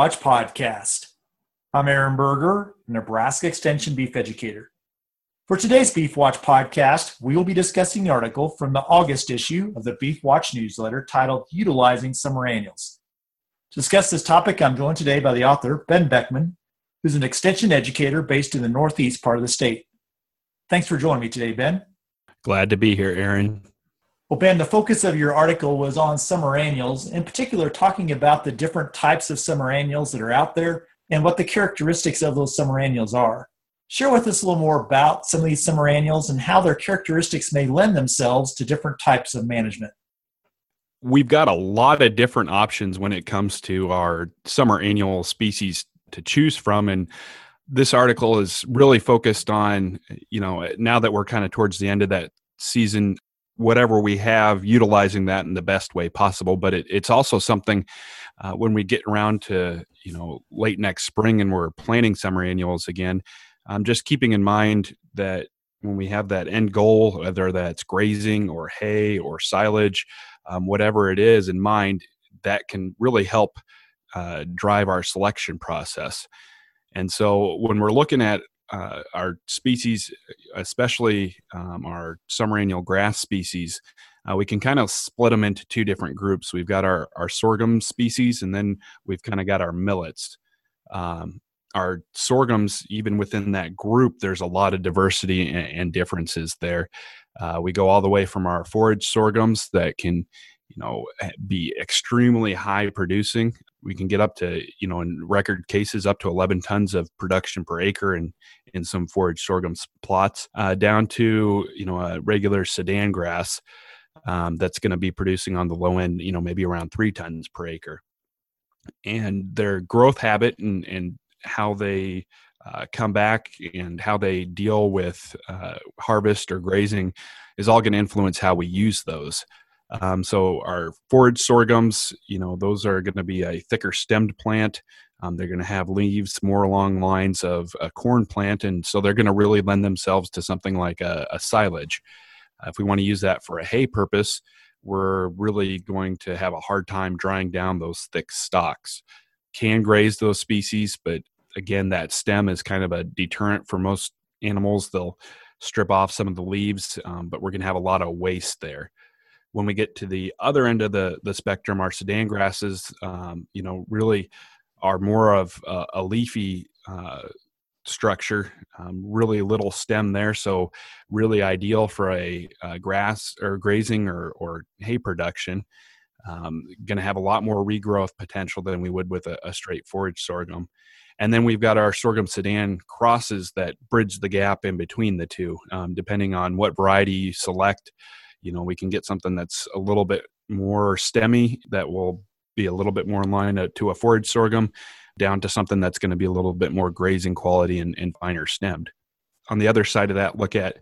Watch podcast. I'm Aaron Berger, Nebraska Extension beef educator. For today's Beef Watch podcast, we will be discussing the article from the August issue of the Beef Watch newsletter titled Utilizing Summer Annuals. To discuss this topic, I'm joined today by the author, Ben Beckman, who's an extension educator based in the northeast part of the state. Thanks for joining me today, Ben. Glad to be here, Aaron. Well, Ben, the focus of your article was on summer annuals, in particular, talking about the different types of summer annuals that are out there and what the characteristics of those summer annuals are. Share with us a little more about some of these summer annuals and how their characteristics may lend themselves to different types of management. We've got a lot of different options when it comes to our summer annual species to choose from. And this article is really focused on, you know, now that we're kind of towards the end of that season, whatever we have, utilizing that in the best way possible. But it, it's also something uh, when we get around to you know late next spring and we're planning summer annuals again. Um, just keeping in mind that when we have that end goal, whether that's grazing or hay or silage, um, whatever it is in mind, that can really help uh, drive our selection process. And so when we're looking at uh, our species, especially um, our summer annual grass species, uh, we can kind of split them into two different groups. We've got our, our sorghum species, and then we've kind of got our millets. Um, our sorghums, even within that group, there's a lot of diversity and, and differences there. Uh, we go all the way from our forage sorghums that can you know be extremely high producing we can get up to you know in record cases up to 11 tons of production per acre in in some forage sorghum plots uh, down to you know a regular sudan grass um, that's going to be producing on the low end you know maybe around three tons per acre. And their growth habit and and how they uh, come back and how they deal with uh, harvest or grazing is all going to influence how we use those um, so our forage sorghums, you know, those are going to be a thicker stemmed plant. Um, they're going to have leaves more along lines of a corn plant, and so they're going to really lend themselves to something like a, a silage. Uh, if we want to use that for a hay purpose, we're really going to have a hard time drying down those thick stalks. Can graze those species, but again, that stem is kind of a deterrent for most animals. They'll strip off some of the leaves, um, but we're going to have a lot of waste there when we get to the other end of the the spectrum, our Sudan grasses, um, you know, really are more of a, a leafy uh, structure, um, really little stem there, so really ideal for a, a grass or grazing or or hay production. Um, going to have a lot more regrowth potential than we would with a, a straight forage sorghum. And then we've got our sorghum sudan crosses that bridge the gap in between the two, um, depending on what variety you select you know we can get something that's a little bit more stemmy that will be a little bit more in line to a forage sorghum down to something that's going to be a little bit more grazing quality and, and finer stemmed. On the other side of that look at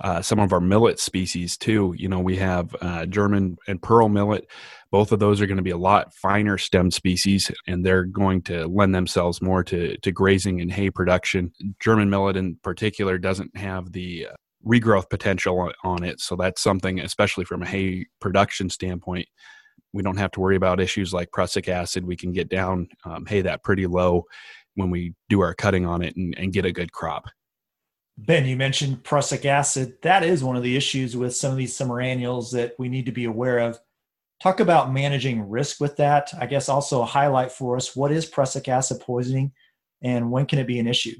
uh, some of our millet species too. You know we have uh, german and pearl millet. Both of those are going to be a lot finer stem species and they're going to lend themselves more to, to grazing and hay production. German millet in particular doesn't have the uh, regrowth potential on it. So that's something, especially from a hay production standpoint, we don't have to worry about issues like prussic acid. We can get down um, hay that pretty low when we do our cutting on it and, and get a good crop. Ben, you mentioned prussic acid. That is one of the issues with some of these summer annuals that we need to be aware of. Talk about managing risk with that. I guess also highlight for us what is prussic acid poisoning and when can it be an issue?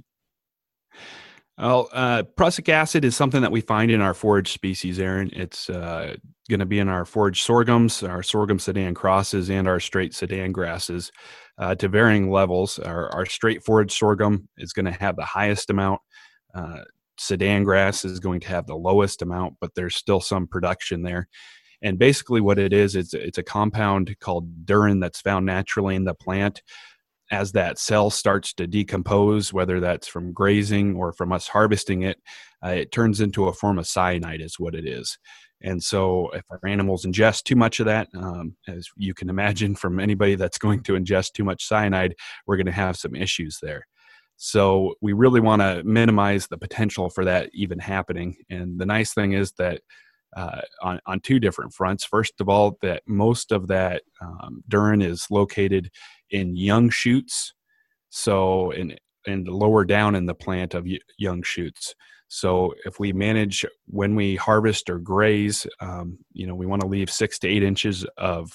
Well, uh, prussic acid is something that we find in our forage species, Aaron. It's uh, going to be in our forage sorghums, our sorghum sudan crosses, and our straight sudan grasses uh, to varying levels. Our, our, straight forage sorghum is going to have the highest amount. Uh, Sudan grass is going to have the lowest amount, but there's still some production there. And basically, what it is, it's, it's a compound called dhurrin that's found naturally in the plant as that cell starts to decompose, whether that's from grazing or from us harvesting it, uh, it turns into a form of cyanide, is what it is. And so, if our animals ingest too much of that, um, as you can imagine from anybody that's going to ingest too much cyanide, we're going to have some issues there. So, we really want to minimize the potential for that even happening. And the nice thing is that uh, on, on two different fronts. First of all, that most of that um, dhurrin is located in young shoots. So, in and lower down in the plant of young shoots. So if we manage when we harvest or graze, um, you know, we want to leave six to eight inches of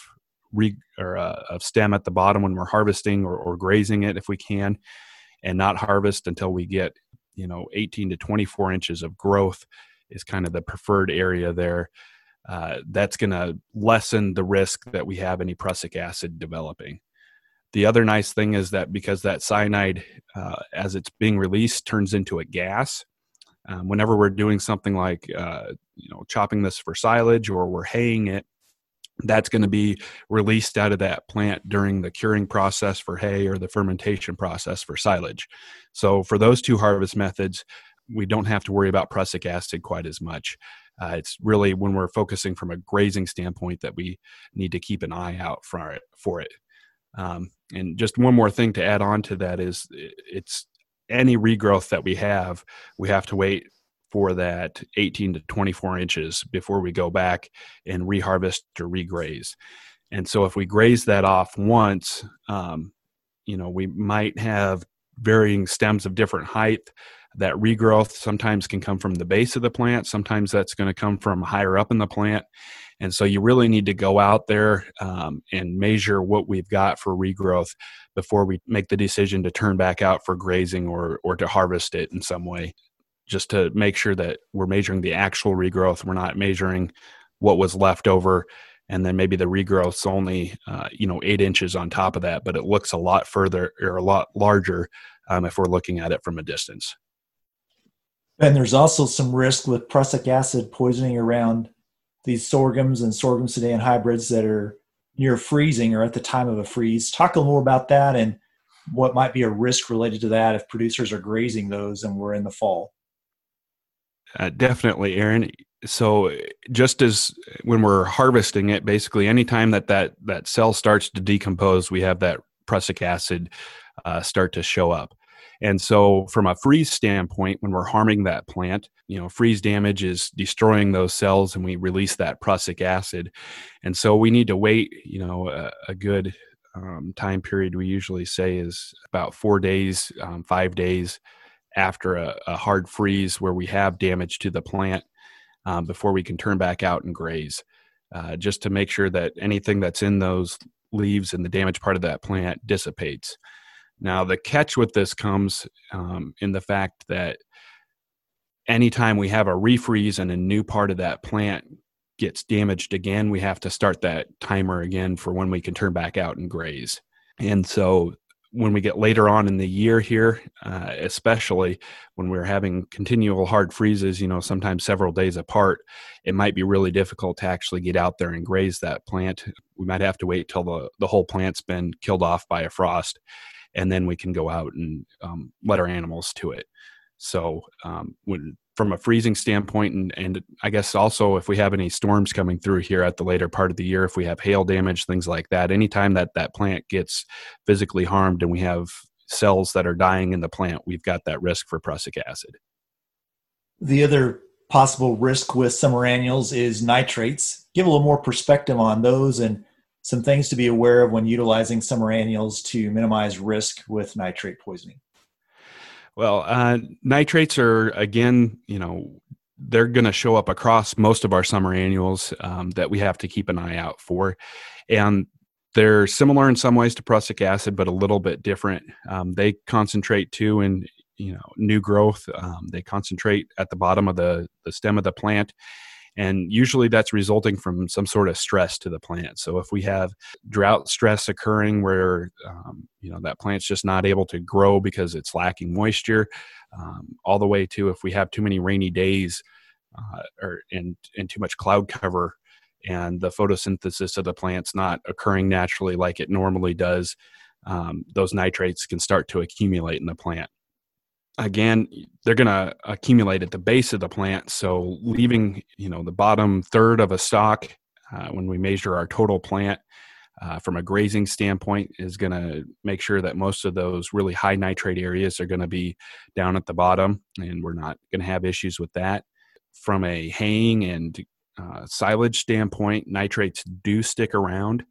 re, or uh, of stem at the bottom when we're harvesting or, or grazing it if we can, and not harvest until we get you know 18 to 24 inches of growth is kind of the preferred area there. Uh, that's going to lessen the risk that we have any prussic acid developing. The other nice thing is that because that cyanide, uh, as it's being released, turns into a gas. Um, whenever we're doing something like, uh, you know, chopping this for silage or we're haying it, that's going to be released out of that plant during the curing process for hay or the fermentation process for silage. So for those two harvest methods, we don't have to worry about prussic acid quite as much. Uh, it's really when we're focusing from a grazing standpoint that we need to keep an eye out for it. For it. Um, and just one more thing to add on to that is it's any regrowth that we have, we have to wait for that 18 to 24 inches before we go back and reharvest or regraze. And so if we graze that off once, um, you know, we might have varying stems of different height. That regrowth sometimes can come from the base of the plant, sometimes that's going to come from higher up in the plant. And so you really need to go out there um, and measure what we've got for regrowth before we make the decision to turn back out for grazing or, or to harvest it in some way, just to make sure that we're measuring the actual regrowth. We're not measuring what was left over and then maybe the regrowth's only uh, you know eight inches on top of that but it looks a lot further or a lot larger um, if we're looking at it from a distance and there's also some risk with prussic acid poisoning around these sorghums and sorghum sudan hybrids that are near freezing or at the time of a freeze. Talk a little more about that and what might be a risk related to that if producers are grazing those and we're in the fall. Uh, definitely, Aaron. So, just as when we're harvesting it, basically, anytime that that that cell starts to decompose, we have that prussic acid uh, start to show up. And so, from a freeze standpoint, when we're harming that plant, you know, freeze damage is destroying those cells and we release that prussic acid. And so, we need to wait, you know, a, a good um, time period we usually say is about four days, um, five days after a, a, hard freeze where we have damage to the plant um, before we can turn back out and graze. Uh, just to make sure that anything that's in those leaves and the damaged part of that plant dissipates. Now, the catch with this comes um, in the fact that anytime we have a refreeze and a new part of that plant gets damaged again, we have to start that timer again for when we can turn back out and graze. And so when we get later on in the year here, uh, especially when we're having continual hard freezes, you know, sometimes several days apart, it might be really difficult to actually get out there and graze that plant. We might have to wait till the, the whole plant's been killed off by a frost and then we can go out and um, let our animals to it. So, um, when, from a freezing standpoint, and, and I guess also if we have any storms coming through here at the later part of the year, if we have hail damage, things like that, anytime that that plant gets physically harmed and we have cells that are dying in the plant, we've got that risk for prussic acid. The other possible risk with summer annuals is nitrates. Give a little more perspective on those and some things to be aware of when utilizing summer annuals to minimize risk with nitrate poisoning? Well, uh, nitrates are again, you know, they're going to show up across most of our summer annuals um, that we have to keep an eye out for, and they're similar in some ways to prussic acid, but a little bit different. Um, they concentrate too in you know new growth. Um, they concentrate at the bottom of the the stem of the plant, and usually that's resulting from some sort of stress to the plant. So if we have drought stress occurring where um, you know that plant's just not able to grow because it's lacking moisture, um, all the way to if we have too many rainy days uh, or and and too much cloud cover and the photosynthesis of the plant's not occurring naturally like it normally does, um, those nitrates can start to accumulate in the plant again they're going to accumulate at the base of the plant so leaving you know the bottom third of a stock uh, when we measure our total plant uh, from a grazing standpoint is going to make sure that most of those really high nitrate areas are going to be down at the bottom and we're not going to have issues with that. From a haying and uh, silage standpoint nitrates do stick around.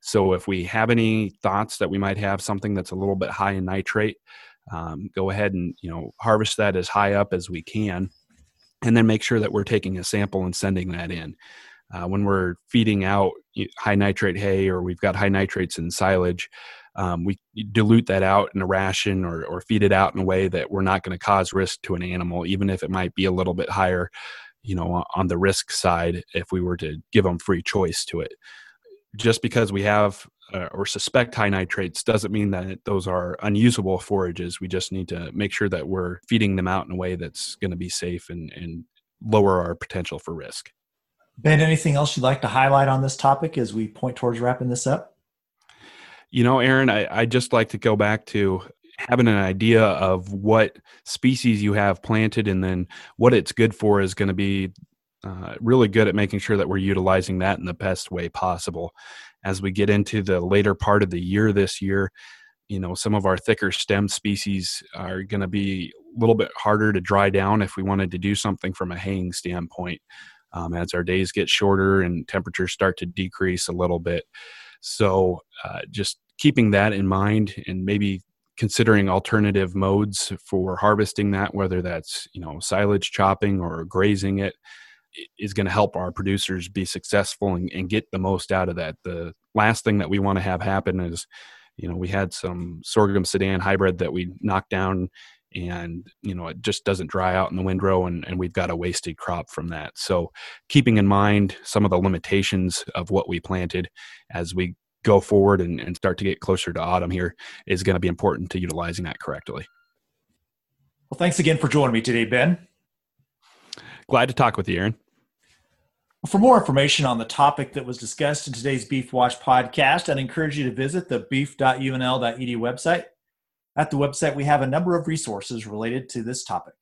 So if we have any thoughts that we might have something that's a little bit high in nitrate, um, go ahead and you know harvest that as high up as we can, and then make sure that we're taking a sample and sending that in. Uh, when we're feeding out high nitrate hay or we've got high nitrates in silage, um, we dilute that out in a ration or, or feed it out in a way that we're not going to cause risk to an animal, even if it might be a little bit higher, you know, on the risk side if we were to give them free choice to it. Just because we have uh, or suspect high nitrates doesn't mean that those are unusable forages. We just need to make sure that we're feeding them out in a way that's going to be safe and, and lower our potential for risk. Ben, anything else you'd like to highlight on this topic as we point towards wrapping this up? You know, Aaron, I, I just like to go back to having an idea of what species you have planted and then what it's good for is going to be uh, really good at making sure that we're utilizing that in the best way possible. As we get into the later part of the year this year, you know, some of our thicker stem species are going to be a little bit harder to dry down if we wanted to do something from a haying standpoint um, as our days get shorter and temperatures start to decrease a little bit. So, uh, just keeping that in mind and maybe considering alternative modes for harvesting that, whether that's you know silage chopping or grazing it, is going to help our producers be successful and, and, get the most out of that. The last thing that we want to have happen is, you know, we had some sorghum sudan hybrid that we knocked down and you know it just doesn't dry out in the windrow and, and we've got a wasted crop from that. So keeping in mind some of the limitations of what we planted as we go forward and, and start to get closer to autumn here is going to be important to utilizing that correctly. Well thanks again for joining me today ben. Glad to talk with you aaron for more information on the topic that was discussed in today's Beef Watch podcast, I'd encourage you to visit the beef.unl.edu website at the website, we have a number of resources related to this topic.